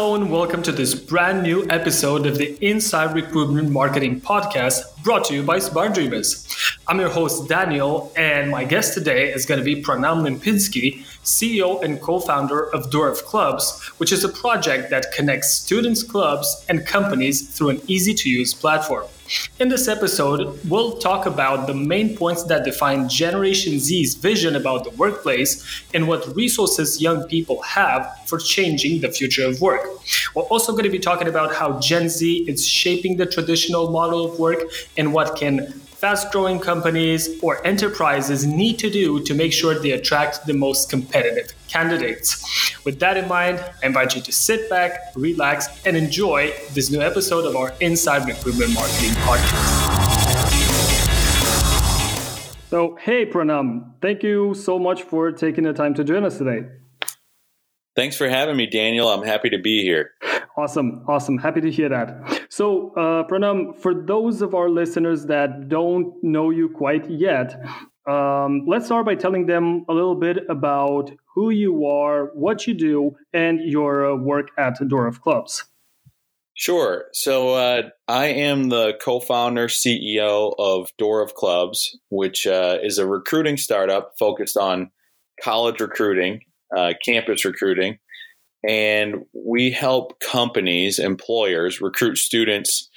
Hello and welcome to this brand new episode of the Inside Recruitment Marketing Podcast brought to you by Smart Dreamers. I'm your host Daniel, and my guest today is going to be Pranam Lipinski, CEO and co-founder of Door of Clubs, which is a project that connects students, clubs, and companies through an easy-to-use platform. In this episode, we'll talk about the main points that define Generation Z's vision about the workplace and what resources young people have for changing the future of work. We're also going to be talking about how Gen Z is shaping the traditional model of work and what can fast growing companies or enterprises need to do to make sure they attract the most competitive candidates. With that in mind, I invite you to sit back, relax, and enjoy this new episode of our Inside Recruitment Marketing Podcast. So, hey, Pranam, thank you so much for taking the time to join us today. Thanks for having me, Daniel. I'm happy to be here. Awesome. Awesome. Happy to hear that. So, uh, Pranam, for those of our listeners that don't know you quite yet, um, let's start by telling them a little bit about who you are, what you do, and your uh, work at Door of Clubs. Sure. So uh, I am the co-founder, CEO of Door of Clubs, which uh, is a recruiting startup focused on college recruiting uh, campus recruiting. And we help companies, employers, recruit students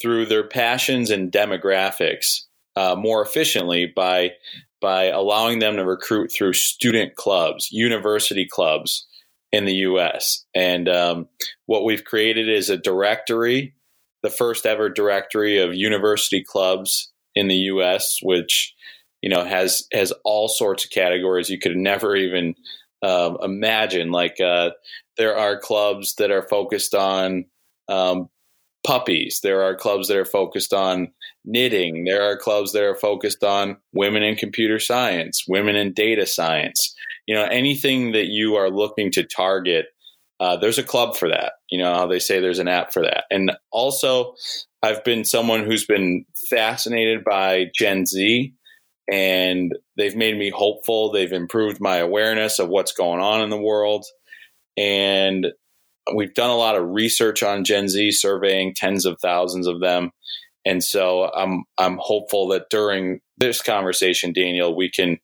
through their passions and demographics uh, more efficiently by by allowing them to recruit through student clubs, university clubs in the U.S. And um, what we've created is a directory, the first ever directory of university clubs in the U.S., which you know has has all sorts of categories you could never even um, imagine. Like uh, there are clubs that are focused on um, puppies. There are clubs that are focused on knitting. There are clubs that are focused on women in computer science, women in data science. You know, anything that you are looking to target, uh, there's a club for that. You know how they say there's an app for that. And also, I've been someone who's been fascinated by Gen Z and they've made me hopeful. They've improved my awareness of what's going on in the world. And we've done a lot of research on Gen Z, surveying tens of thousands of them. And so I'm I'm hopeful that during this conversation, Daniel, we can,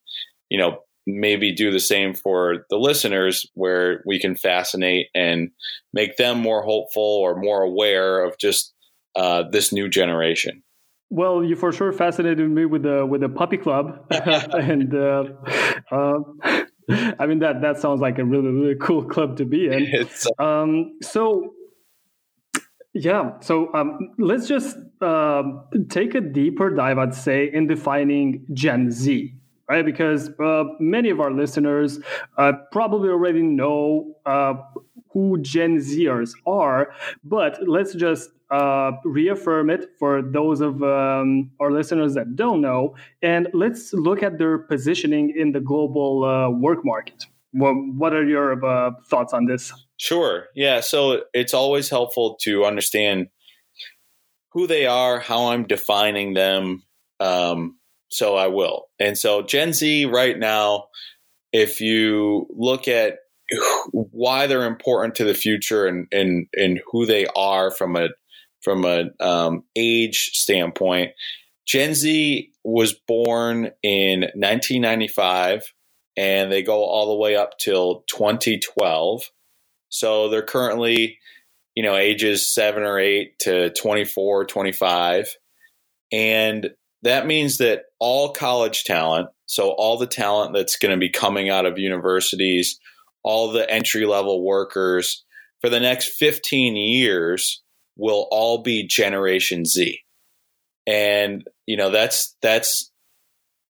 you know, maybe do the same for the listeners where we can fascinate and make them more hopeful or more aware of just uh, this new generation. Well, you for sure fascinated me with the with the puppy club, and uh, uh, I mean that that sounds like a really really cool club to be in. Um, so yeah, so um, let's just uh, take a deeper dive, I'd say, in defining Gen Z right? Because uh, many of our listeners uh, probably already know uh, who Gen Zers are, but let's just uh, reaffirm it for those of um, our listeners that don't know, and let's look at their positioning in the global uh, work market. What, what are your uh, thoughts on this? Sure. Yeah. So it's always helpful to understand who they are, how I'm defining them. Um, so I will. And so Gen Z right now, if you look at why they're important to the future and, and, and who they are from a from a um, age standpoint, Gen Z was born in 1995 and they go all the way up till 2012. So they're currently, you know, ages seven or eight to 24, 25. And that means that all college talent, so all the talent that's going to be coming out of universities, all the entry level workers for the next 15 years will all be Generation Z. And, you know, that's, that's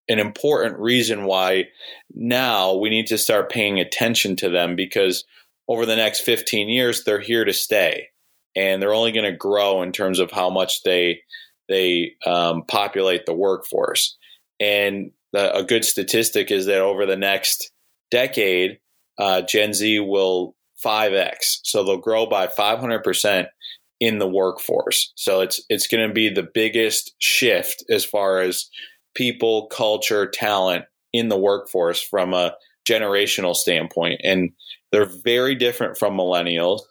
an important reason why now we need to start paying attention to them because over the next 15 years, they're here to stay and they're only going to grow in terms of how much they, they um, populate the workforce. And the, a good statistic is that over the next decade, uh, Gen Z will 5x. So they'll grow by 500% in the workforce. So it's it's going to be the biggest shift as far as people, culture, talent in the workforce from a generational standpoint. And they're very different from millennials.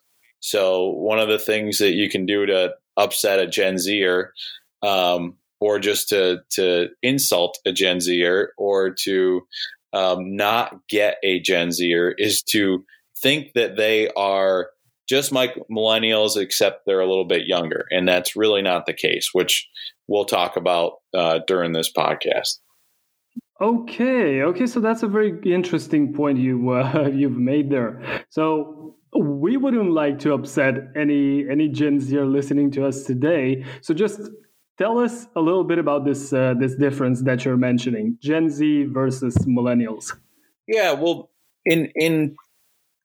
So one of the things that you can do to upset a Gen Zer, um, or just to to insult a Gen Zer, or to um, not get a Gen Zer, is to think that they are just like millennials, except they're a little bit younger, and that's really not the case, which we'll talk about uh, during this podcast. Okay, okay, so that's a very interesting point you uh, you've made there. So we wouldn't like to upset any any Gen Zer listening to us today. So just tell us a little bit about this uh, this difference that you're mentioning, Gen Z versus millennials. Yeah, well, in in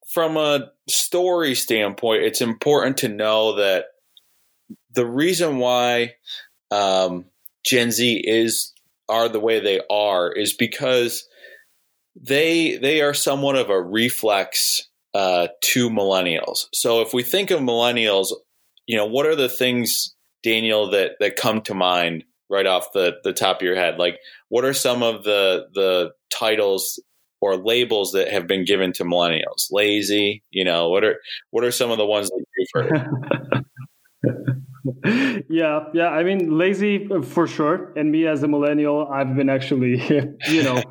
from a story standpoint, it's important to know that the reason why um, Gen Z is are the way they are is because they they are somewhat of a reflex uh, to millennials. So if we think of millennials, you know, what are the things, Daniel, that that come to mind right off the the top of your head? Like, what are some of the the titles or labels that have been given to millennials? Lazy, you know, what are what are some of the ones that you've heard? yeah, yeah. I mean, lazy for sure. And me as a millennial, I've been actually, you know,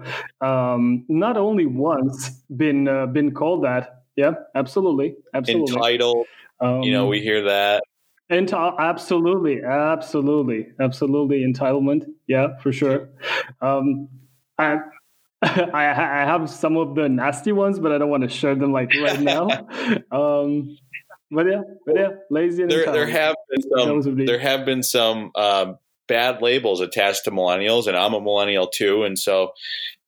um, not only once been uh, been called that, yeah, absolutely, absolutely. Entitled, um, you know, we hear that. And absolutely, absolutely, absolutely entitlement. Yeah, for sure. Um, I, I, I have some of the nasty ones, but I don't want to share them like right now. um, but yeah, but yeah, lazy and there, there have been some. There have been some um, bad labels attached to millennials, and I'm a millennial too, and so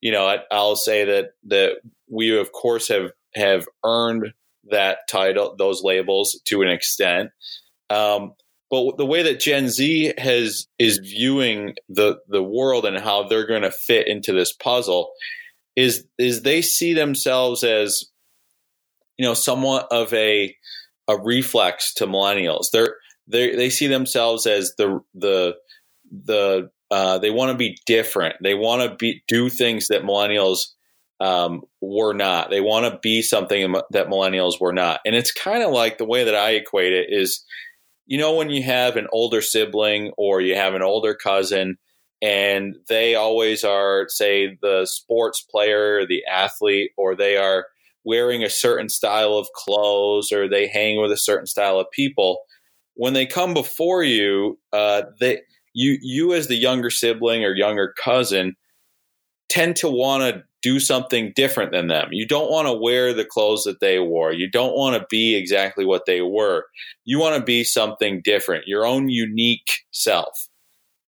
you know, I, I'll say that that we of course have have earned that title, those labels to an extent. Um, but the way that Gen Z has is viewing the the world and how they're going to fit into this puzzle is is they see themselves as you know somewhat of a a reflex to millennials. They're they they see themselves as the the the uh, they want to be different. They want to be do things that millennials um, were not. They want to be something that millennials were not. And it's kind of like the way that I equate it is, you know, when you have an older sibling or you have an older cousin and they always are, say, the sports player, the athlete, or they are wearing a certain style of clothes or they hang with a certain style of people. When they come before you, uh, they you you as the younger sibling or younger cousin tend to want to do something different than them. You don't want to wear the clothes that they wore. You don't want to be exactly what they were. You want to be something different, your own unique self.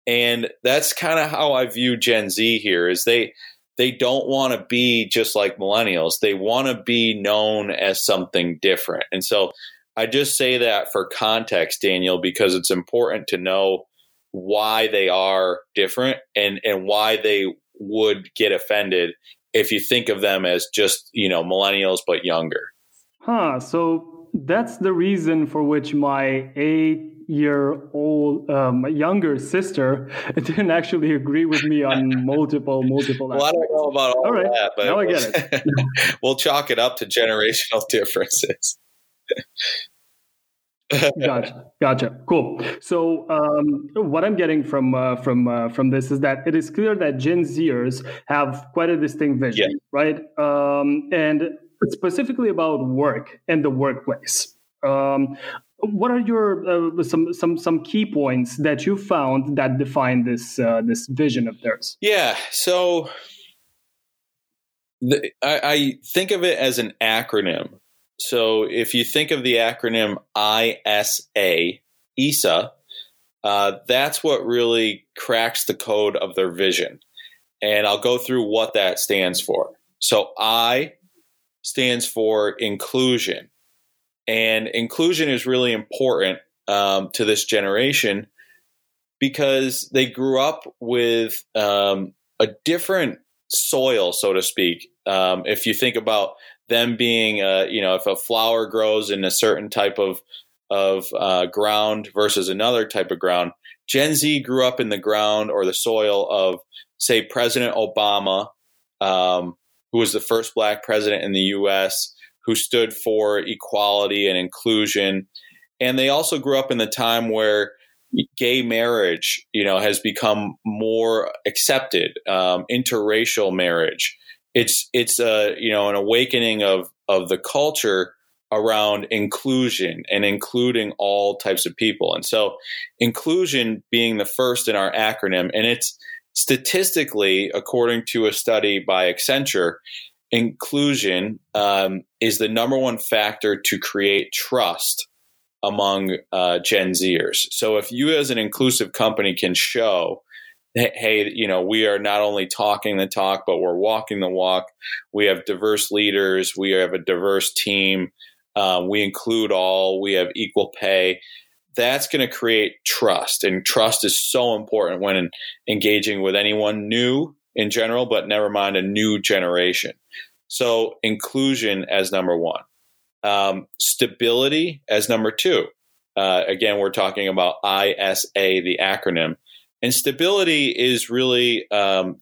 And that's kind of how I view Gen Z here is they they don't want to be just like millennials. They want to be known as something different. And so I just say that for context, Daniel, because it's important to know why they are different and and why they would get offended if you think of them as just you know millennials but younger huh so that's the reason for which my eight year old um, younger sister didn't actually agree with me on multiple multiple well i don't know about all, all right. that but now i get it we'll chalk it up to generational differences gotcha, gotcha. Cool. So, um, what I'm getting from uh, from uh, from this is that it is clear that Gen Zers have quite a distinct vision, yeah. right? Um, and specifically about work and the workplace. Um, what are your uh, some some some key points that you found that define this uh, this vision of theirs? Yeah. So. The, I, I think of it as an acronym so if you think of the acronym ISA, ISA, uh, that's what really cracks the code of their vision. And I'll go through what that stands for. So I stands for inclusion. And inclusion is really important um, to this generation because they grew up with um, a different soil, so to speak. Um, if you think about them being, uh, you know, if a flower grows in a certain type of of uh, ground versus another type of ground, Gen Z grew up in the ground or the soil of, say, President Obama, um, who was the first black president in the U.S., who stood for equality and inclusion. And they also grew up in the time where gay marriage, you know, has become more accepted, um, interracial marriage. It's it's a you know an awakening of of the culture around inclusion and including all types of people. And so, inclusion being the first in our acronym, and it's statistically, according to a study by Accenture, inclusion um, is the number one factor to create trust among uh, Gen Zers. So if you as an inclusive company can show, hey, you know, we are not only talking the talk, but we're walking the walk. We have diverse leaders. We have a diverse team. Um, we include all. We have equal pay. That's going to create trust, and trust is so important when engaging with anyone new in general, but never mind a new generation. So inclusion as number one. Um, stability as number two. Uh, again, we're talking about ISA, the acronym. And stability is really um,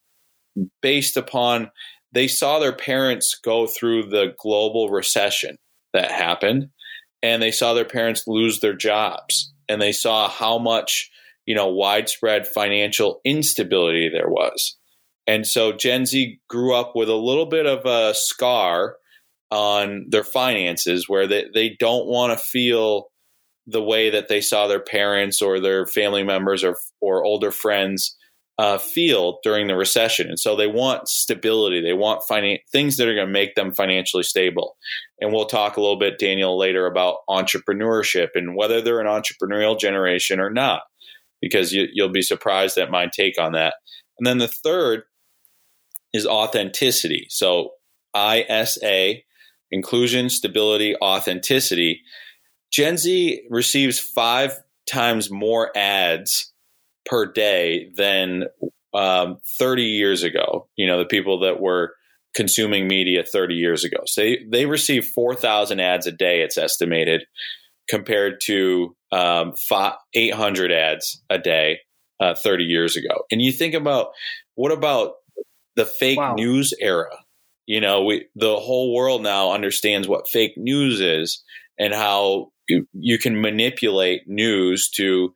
based upon they saw their parents go through the global recession that happened, and they saw their parents lose their jobs, and they saw how much you know widespread financial instability there was. And so Gen Z grew up with a little bit of a scar on their finances where they, they don't want to feel the way that they saw their parents or their family members or, or older friends uh, feel during the recession. And so they want stability. They want finan- things that are going to make them financially stable. And we'll talk a little bit, Daniel, later about entrepreneurship and whether they're an entrepreneurial generation or not, because you, you'll be surprised at my take on that. And then the third is authenticity. So ISA inclusion, stability, authenticity. Gen Z receives five times more ads per day than um, 30 years ago. You know, the people that were consuming media 30 years ago. So they, they receive 4,000 ads a day, it's estimated, compared to um, 800 ads a day uh, 30 years ago. And you think about what about the fake wow. news era? you know we the whole world now understands what fake news is and how you, can manipulate news to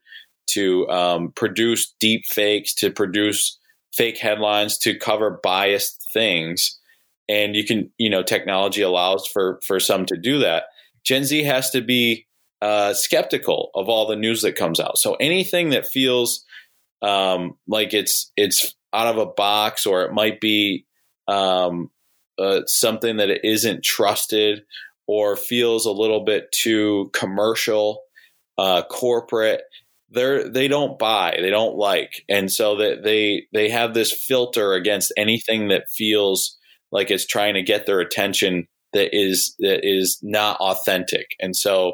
to um, produce deep fakes to produce fake headlines to cover biased things. And you can you know technology allows for for some to do that. Gen z has to be uh, skeptical of all the news that comes out. So anything that feels um, like it's it's out of a box or it might be um, uh, something that it isn't trusted or feels a little bit too commercial, uh, corporate, they're they don't buy, they don't like, and so that they they have this filter against anything that feels like it's trying to get their attention that is that is not authentic, and so.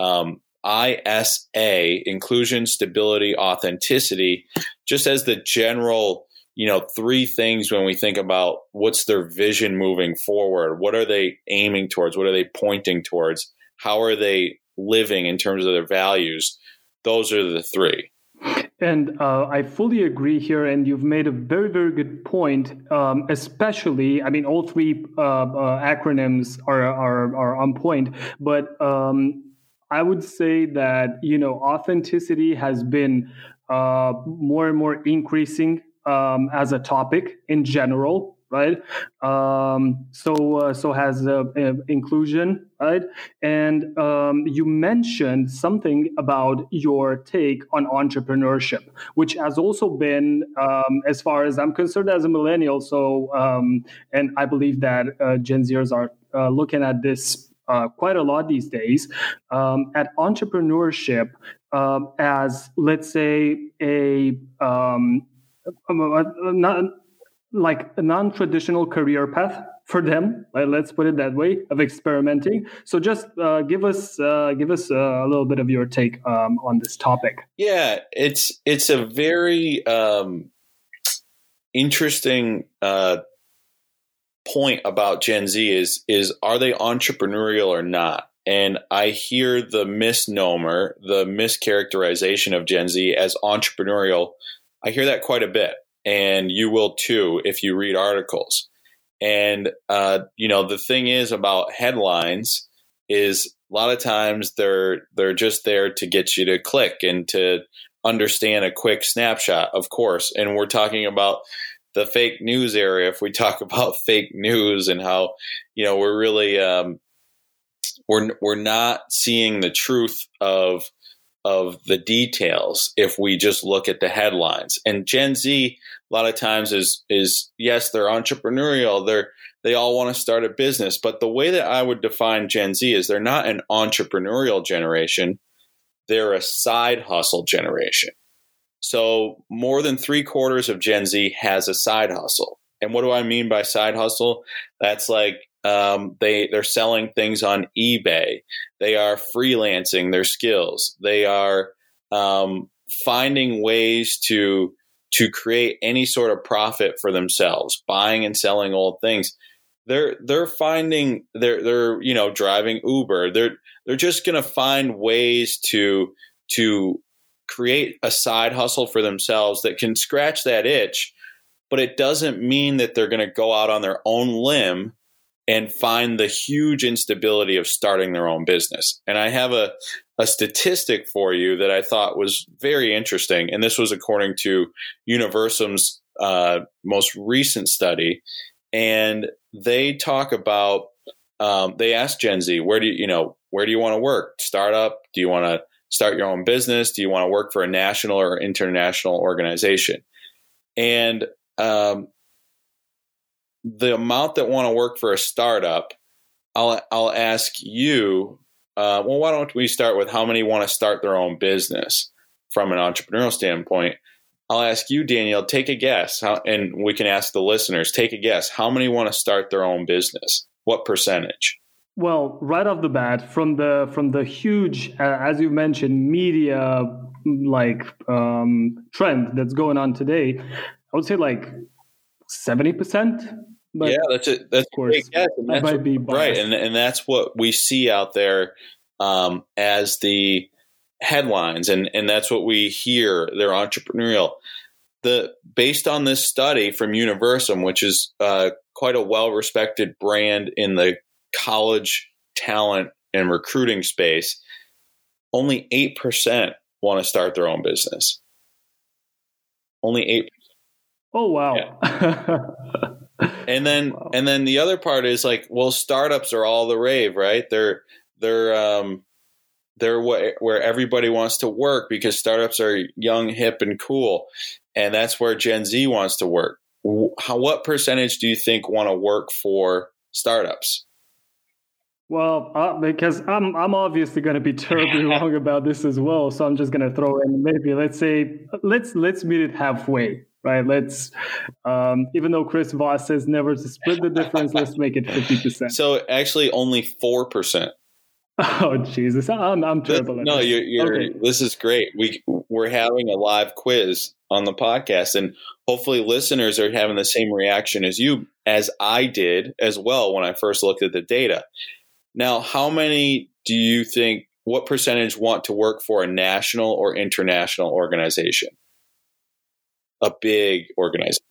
Um, ISA, inclusion, stability, authenticity, just as the general you know, three things when we think about what's their vision moving forward. What are they aiming towards? What are they pointing towards? How are they living in terms of their values? Those are the three. And uh, I fully agree here. And you've made a very, very good point. Um, especially, I mean, all three uh, uh, acronyms are, are, are on point. But um, I would say that, you know, authenticity has been uh, more and more increasing um, as a topic in general, right? Um, so uh, so has uh, uh, inclusion, right? And um, you mentioned something about your take on entrepreneurship, which has also been, um, as far as I'm concerned, as a millennial. So, um, and I believe that uh, Gen Zers are uh, looking at this. Uh, quite a lot these days um, at entrepreneurship as let's say a um, not like a non-traditional career path for them let's put it that way of experimenting. So just uh, give us uh, give us a little bit of your take um, on this topic. Yeah it's it's a very um, interesting uh, point about gen z is is are they entrepreneurial or not? And i hear the misnomer the mischaracterization of gen z as entrepreneurial I hear that quite a bit, and you will too if you read articles. And uh, you know, the thing is about headlines is a lot of times they're they're just there to get you to click and to understand a quick snapshot, of course. And we're talking about the fake news area. If we talk about fake news and how you know we're really um, we're we're not seeing the truth of of the details if we just look at the headlines. And Gen Z a lot of times is is yes, they're entrepreneurial. They're they all want to start a business, but the way that I would define Gen Z is they're not an entrepreneurial generation. They're a side hustle generation. So more than three quarters of Gen Z has a side hustle. And what do I mean by side hustle? That's like um, they they're selling things on eBay. They are freelancing their skills. They are um, finding ways to to create any sort of profit for themselves, buying and selling old things. They're they're finding they're they're you know driving Uber. They're they're just going to find ways to to create a side hustle for themselves that can scratch that itch, but it doesn't mean that they're going to go out on their own limb and find the huge instability of starting their own business. And I have a, a statistic for you that I thought was very interesting. And this was according to Universum's uh, most recent study. And they talk about, um, they ask Gen Z, where do you, you know, where do you want to work? Startup? Do you want to start your own business? Do you want to work for a national or international organization? And um, the amount that want to work for a startup, I'll I'll ask you. Uh, well, why don't we start with how many want to start their own business from an entrepreneurial standpoint? I'll ask you, Daniel. Take a guess, how, and we can ask the listeners. Take a guess. How many want to start their own business? What percentage? Well, right off the bat, from the from the huge, uh, as you mentioned, media like um, trend that's going on today, I would say like seventy percent. Yeah, that's a that's of course, guess, might be biased. right, and and that's what we see out there um, as the headlines, and and that's what we hear. They're entrepreneurial. The based on this study from Universum, which is uh, quite a well respected brand in the college talent and recruiting space, only 8% want to start their own business. Only 8 Oh wow. Yeah. and then wow. and then the other part is like well startups are all the rave, right? They're they're um they're wh- where everybody wants to work because startups are young, hip and cool. And that's where Gen Z wants to work. How what percentage do you think want to work for startups? Well, uh, because I'm I'm obviously going to be terribly wrong about this as well, so I'm just going to throw in maybe let's say let's let's meet it halfway, right? Let's um, even though Chris Voss says never to split the difference, let's make it fifty percent. So actually, only four percent. Oh Jesus, I'm I'm terrible. This, no, you're, you're okay. this is great. We we're having a live quiz on the podcast, and hopefully, listeners are having the same reaction as you as I did as well when I first looked at the data now, how many do you think, what percentage want to work for a national or international organization? A big organization.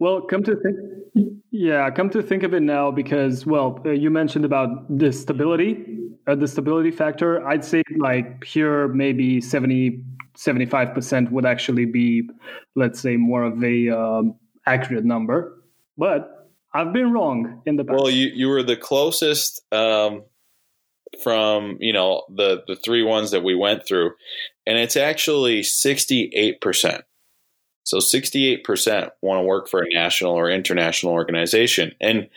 Well, come to think, yeah, come to think of it now, because well, uh, you mentioned about the stability, uh, the stability factor. I'd say like here maybe 70, 75 percent would actually be, let's say, more of a um, accurate number. But I've been wrong in the past. Well, you you were the closest um, from you know the the three ones that we went through, and it's actually sixty eight percent. So sixty eight percent want to work for a national or international organization, and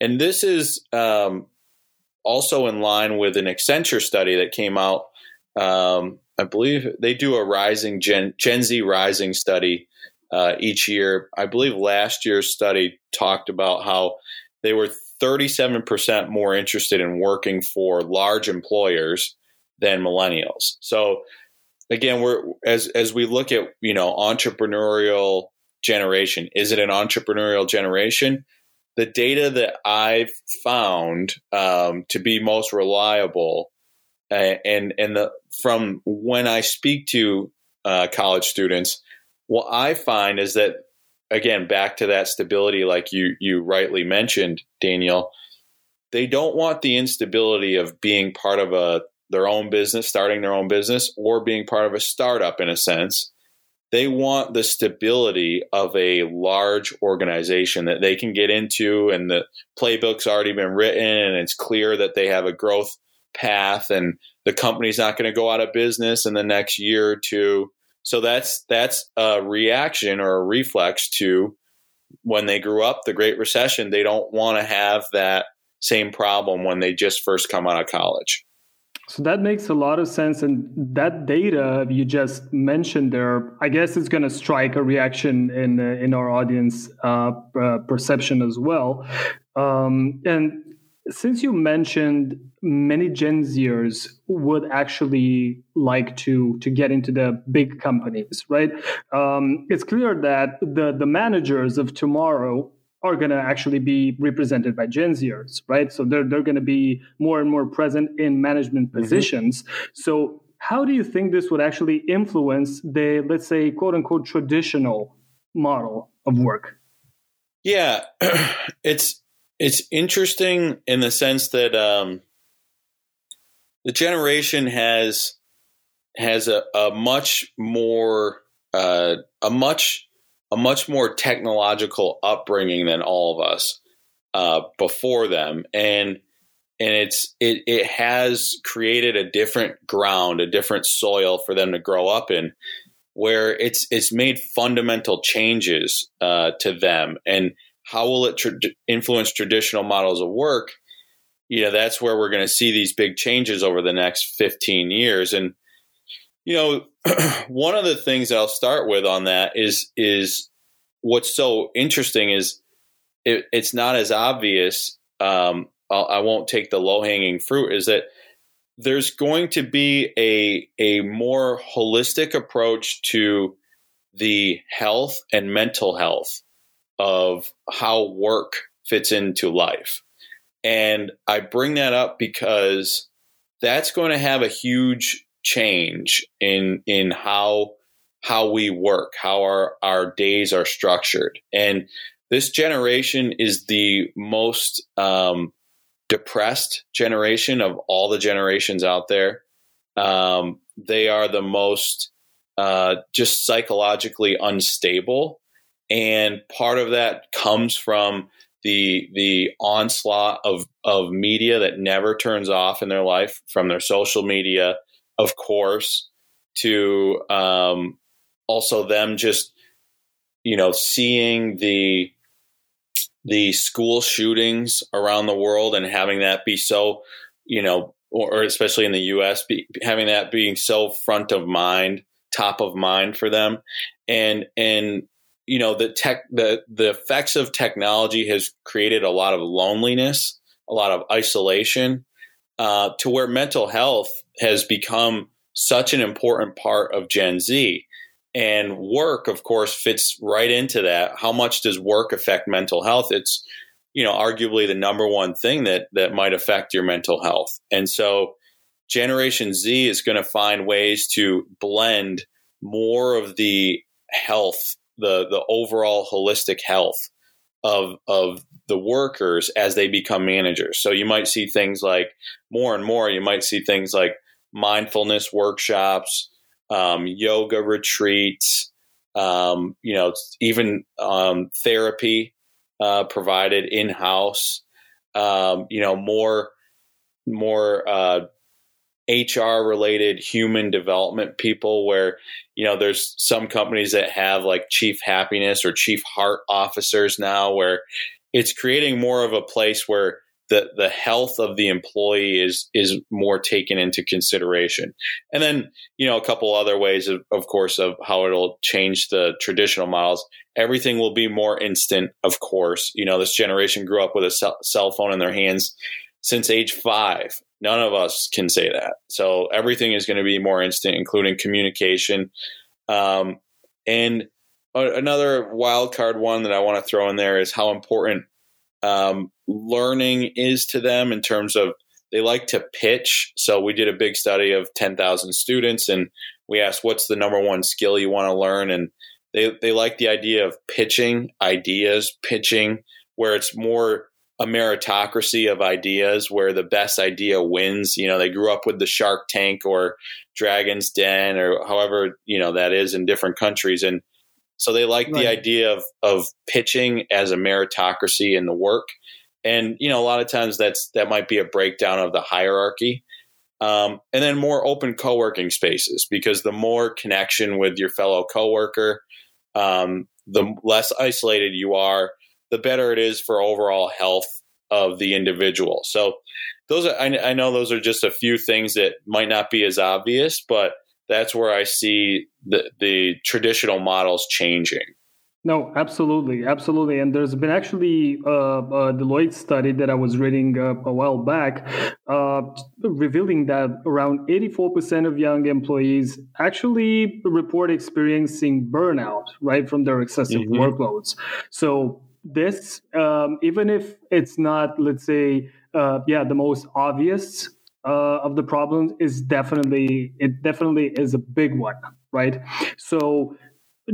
and this is um, also in line with an Accenture study that came out. Um, I believe they do a rising Gen, Gen Z rising study uh, each year. I believe last year's study talked about how they were 37% more interested in working for large employers than millennials. So again, we're as as we look at, you know, entrepreneurial generation, is it an entrepreneurial generation? The data that I've found um, to be most reliable, uh, and and the from when I speak to uh, college students, what I find is that again, back to that stability, like you you rightly mentioned, Daniel. They don't want the instability of being part of a their own business, starting their own business, or being part of a startup in a sense. They want the stability of a large organization that they can get into, and the playbook's already been written, and it's clear that they have a growth path, and the company's not going to go out of business in the next year or two. So that's that's a reaction or a reflex to when they grew up, the Great Recession. They don't want to have that same problem when they just first come out of college. So that makes a lot of sense. And that data you just mentioned there, I guess it's going to strike a reaction in, uh, in our audience uh, uh, perception as well. Um, and since you mentioned many Gen Zers would actually like to to get into the big companies, right? Um, it's clear that the the managers of tomorrow are going to actually be represented by Gen Zers, right? So they're they're going to be more and more present in management mm-hmm. positions. Mm-hmm. So how do you think this would actually influence the let's say quote unquote traditional model of work? Yeah, it's it's interesting in the sense that um, the generation has has a, a much more uh, a much a much more technological upbringing than all of us uh, before them, and and it's it it has created a different ground, a different soil for them to grow up in, where it's it's made fundamental changes uh, to them, and how will it tra- influence traditional models of work? You know, that's where we're going to see these big changes over the next 15 years, and you know, one of the things I'll start with on that is is what's so interesting is it, it's not as obvious. Um, I won't take the low hanging fruit. Is that there's going to be a a more holistic approach to the health and mental health of how work fits into life. And I bring that up because that's going to have a huge change in in how how we work, how our our days are structured, and this generation is the most um, depressed generation of all the generations out there. Um, they are the most uh, just psychologically unstable, and part of that comes from the the onslaught of of media that never turns off in their life, from their social media, of course, to um, also them just you know seeing the the school shootings around the world and having that be so you know or, or especially in the US be, having that being so front of mind top of mind for them. And and you know the tech the the effects of technology has created a lot of loneliness a lot of isolation uh, to where mental health has become such an important part of gen z. And work of course fits right into that. How much does work affect mental health? It's you know arguably the number one thing that that might affect your mental health. And so generation z is going to find ways to blend more of the health the the overall holistic health of of the workers as they become managers. So you might see things like more and more. You might see things like mindfulness workshops, um, yoga retreats, um, you know, even um, therapy uh, provided in house. Um, you know, more more uh, HR related human development people where, you know, there's some companies that have like chief happiness or chief heart officers now where it's creating more of a place where the, the health of the employee is is more taken into consideration. And then, you know, a couple other ways of, of course of how it'll change the traditional models. Everything will be more instant, of course. You know, this generation grew up with a cell phone in their hands since age five. None of us can say that. So everything is going to be more instant, including communication. Um, and another wild card one that I want to throw in there is how important um, learning is to them in terms of they like to pitch. So we did a big study of 10,000 students and we asked, what's the number one skill you want to learn? And they they like the idea of pitching ideas, pitching where it's more a meritocracy of ideas where the best idea wins. You know, they grew up with the Shark Tank or Dragon's Den or however, you know, that is in different countries. And so they like right. the idea of, of pitching as a meritocracy in the work. And, you know, a lot of times that's, that might be a breakdown of the hierarchy. Um, and then more open co-working spaces because the more connection with your fellow coworker, um, the less isolated you are, the better it is for overall health of the individual. So those are, I, I know those are just a few things that might not be as obvious, but that's where I see the, the traditional models changing. No, absolutely, absolutely. And there's been actually uh, a Deloitte study that I was reading uh, a while back, uh, revealing that around 84% of young employees actually report experiencing burnout, right, from their excessive mm-hmm. workloads. So this, um, even if it's not, let's say, uh, yeah, the most obvious uh, of the problems, is definitely it definitely is a big one, right? So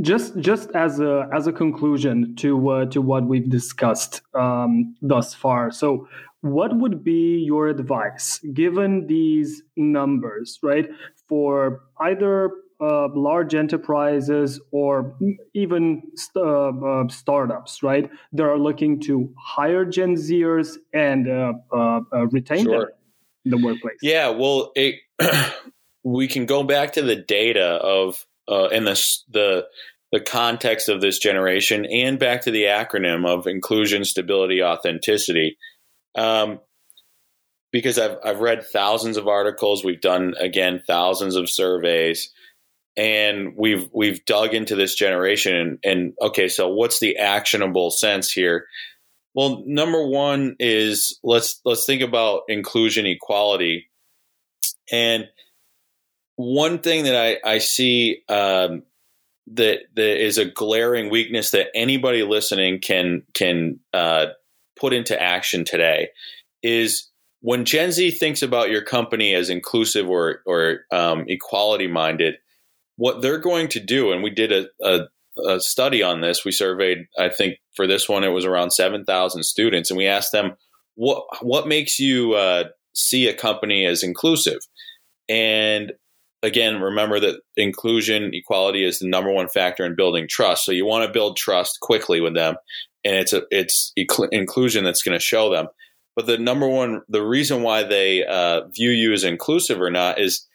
just just as a as a conclusion to uh, to what we've discussed um, thus far. So, what would be your advice given these numbers, right, for either uh, large enterprises or even st- uh, uh, startups, right? They are looking to hire Gen Zers and uh, uh, uh, retain sure. them in the workplace. Yeah, well, it, we can go back to the data of and the the the context of this generation, and back to the acronym of inclusion, stability, authenticity. Um, because I've I've read thousands of articles, we've done again thousands of surveys and we've we've dug into this generation and, and okay so what's the actionable sense here? Well number one is let's let's think about inclusion equality. And one thing that i i see um, that that is a glaring weakness that anybody listening can can uh, put into action today is when Gen Z thinks about your company as inclusive or or um, equality minded, what they're going to do, and we did a, a, a study on this. We surveyed, I think, for this one, it was around seven thousand students, and we asked them what what makes you uh, see a company as inclusive. And again, remember that inclusion, equality is the number one factor in building trust. So you want to build trust quickly with them, and it's a it's inclusion that's going to show them. But the number one, the reason why they uh, view you as inclusive or not is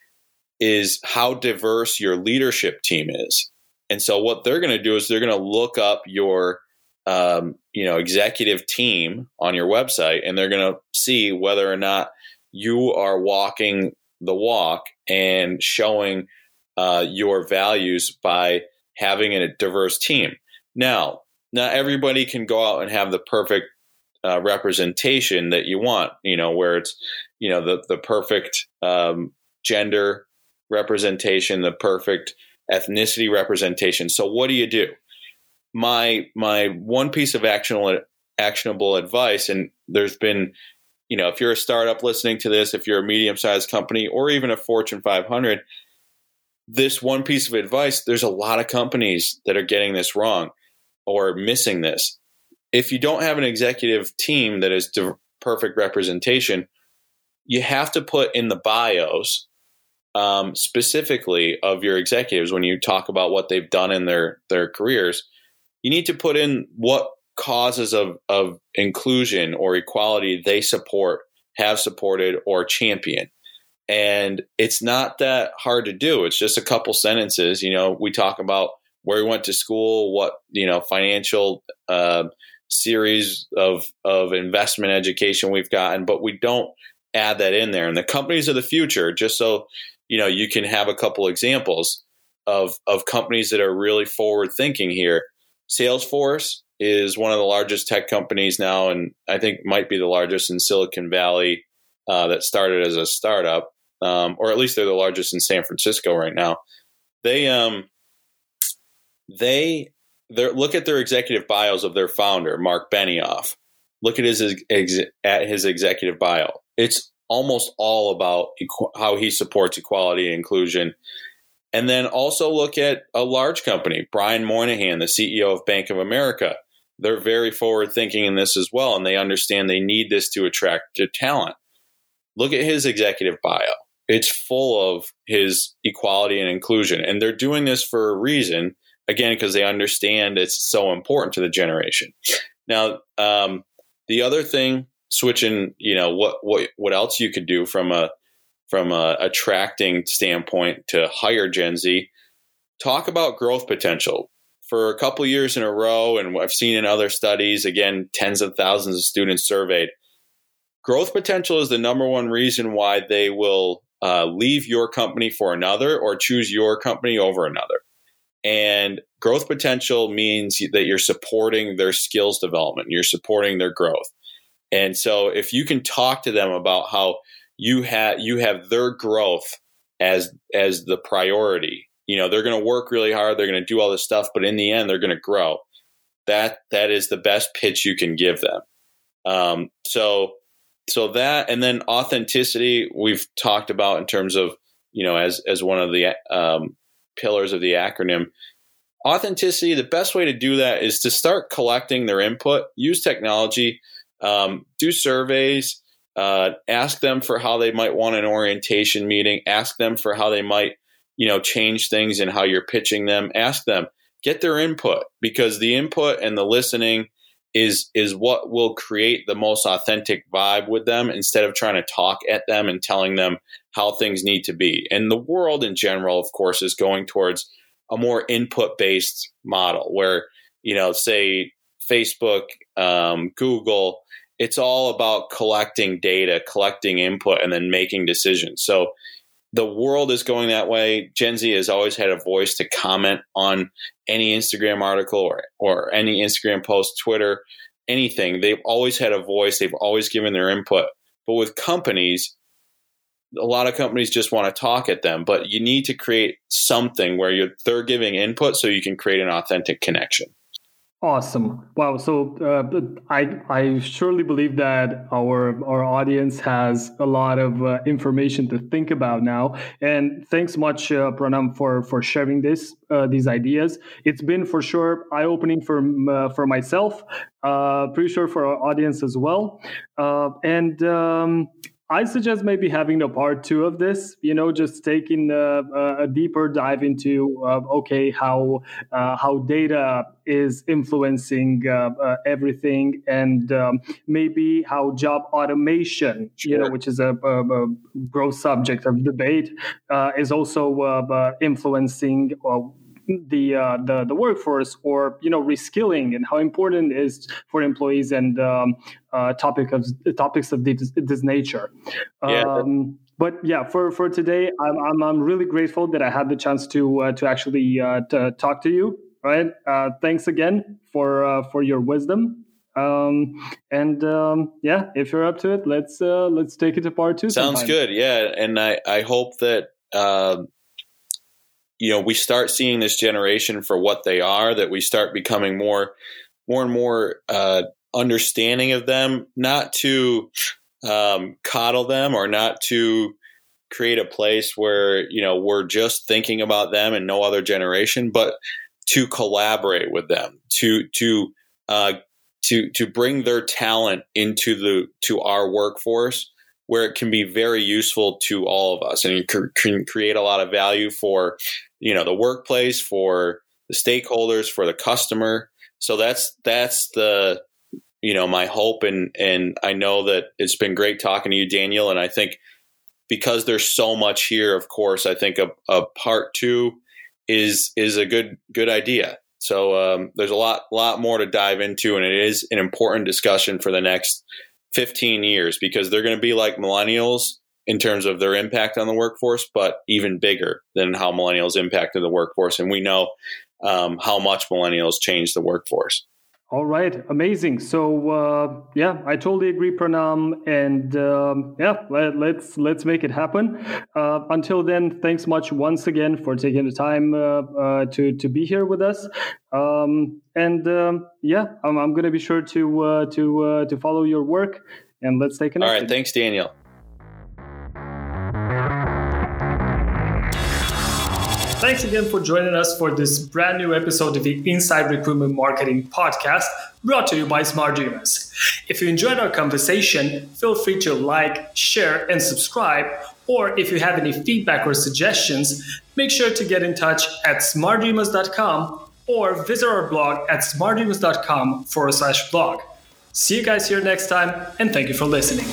is how diverse your leadership team is. And so what they're going to do is they're going to look up your um, you know executive team on your website and they're going to see whether or not you are walking the walk and showing uh, your values by having a diverse team. Now, not everybody can go out and have the perfect uh, representation that you want. You know, where it's you know the the perfect um, gender representation, the perfect ethnicity representation. So what do you do? My my one piece of actionable actionable advice, and there's been, you know, if you're a startup listening to this, if you're a medium sized company, or even a Fortune 500, this one piece of advice, there's a lot of companies that are getting this wrong or missing this. If you don't have an executive team that is perfect representation, you have to put in the bios um, specifically of your executives when you talk about what they've done in their their careers you need to put in what causes of, of inclusion or equality they support have supported or champion. And it's not that hard to do. It's just a couple sentences you know we talk about where we went to school what you know financial uh, series of of investment education we've gotten but we don't add that in there. And the companies of the future just so you know you can have a couple examples of of companies that are really forward thinking here. Salesforce is one of the largest tech companies now, and I think might be the largest in Silicon Valley. Uh, that started as a startup, um, or at least they're the largest in San Francisco right now. They um they look at their executive bios of their founder Mark Benioff. Look at his ex, at his executive bio. It's almost all about equ- how he supports equality and inclusion. And then also look at a large company, Brian Moynihan, the CEO of Bank of America. They're very forward thinking in this as well, and they understand they need this to attract talent. Look at his executive bio. It's full of his equality and inclusion. And they're doing this for a reason, again, because they understand it's so important to the generation. Now, um, the other thing, switching, you know, what, what, what else you could do from a, from a attracting standpoint to hire Gen Z, talk about growth potential. For a couple years in a row, and I've seen in other studies, again, tens of thousands of students surveyed, growth potential is the number one reason why they will uh, leave your company for another or choose your company over another. And growth potential means that you're supporting their skills development, you're supporting their growth. And so if you can talk to them about how you have you have their growth as as the priority. You know, they're going to work really hard, they're going to do all this stuff, but in the end they're going to grow. That that is the best pitch you can give them. Um, so so that and then authenticity we've talked about in terms of you know as as one of the um, pillars of the acronym authenticity the best way to do that is to start collecting their input use technology um, do surveys uh, ask them for how they might want an orientation meeting. Ask them for how they might, you know, change things and how you're pitching them. Ask them, get their input because the input and the listening is is what will create the most authentic vibe with them instead of trying to talk at them and telling them how things need to be. And the world in general, of course, is going towards a more input based model where, you know, say Facebook, um, Google, it's all about collecting data, collecting input, and then making decisions. So the world is going that way. Gen Z has always had a voice to comment on any Instagram article or, or any Instagram post, Twitter, anything. They've always had a voice. They've always given their input. But with companies, a lot of companies just want to talk at them, but you need to create something where you're, they're giving input so you can create an authentic connection. Awesome! Wow. So uh, I I surely believe that our our audience has a lot of uh, information to think about now. And thanks much, uh, Pranam, for for sharing this uh, these ideas. It's been for sure eye opening for uh, for myself. Uh, pretty sure for our audience as well. and um, I suggest maybe having a part two of this. You know, just taking a, a deeper dive into uh, okay how uh, how data is influencing uh, uh everything, and um, maybe how job automation, sure. you know, which is a, a, a growth subject of debate, uh, is also uh, influencing the uh, the the workforce or you know reskilling and how important it is for employees and um, uh, topic of topics of this, this nature. Yeah. Um, but yeah, for, for today, I'm, I'm, I'm really grateful that I had the chance to uh, to actually uh, to talk to you. Right? Uh, thanks again for uh, for your wisdom. Um, and um, yeah, if you're up to it, let's uh, let's take it to part two. Sounds sometime. good. Yeah, and I I hope that uh, you know we start seeing this generation for what they are that we start becoming more more and more uh, understanding of them not to um, coddle them or not to create a place where you know we're just thinking about them and no other generation but to collaborate with them to to uh, to to bring their talent into the to our workforce where it can be very useful to all of us and can create a lot of value for you know the workplace for the stakeholders for the customer. So that's that's the you know my hope and and i know that it's been great talking to you daniel and i think because there's so much here of course i think a, a part two is is a good good idea so um, there's a lot lot more to dive into and it is an important discussion for the next 15 years because they're going to be like millennials in terms of their impact on the workforce, but even bigger than how millennials impacted the workforce. And we know um, how much millennials change the workforce. All right, amazing. So uh, yeah, I totally agree, Pranam, and um, yeah, let, us let's, let's make it happen. Uh, until then, thanks much once again for taking the time uh, uh to to be here with us. Um, and um, yeah, I'm, I'm going to be sure to uh, to uh, to follow your work, and let's stay connected. All right, thanks, Daniel. Thanks again for joining us for this brand new episode of the Inside Recruitment Marketing Podcast brought to you by Smart. If you enjoyed our conversation, feel free to like, share, and subscribe. Or if you have any feedback or suggestions, make sure to get in touch at smartdreamers.com or visit our blog at smartdreamers.com forward slash blog. See you guys here next time, and thank you for listening.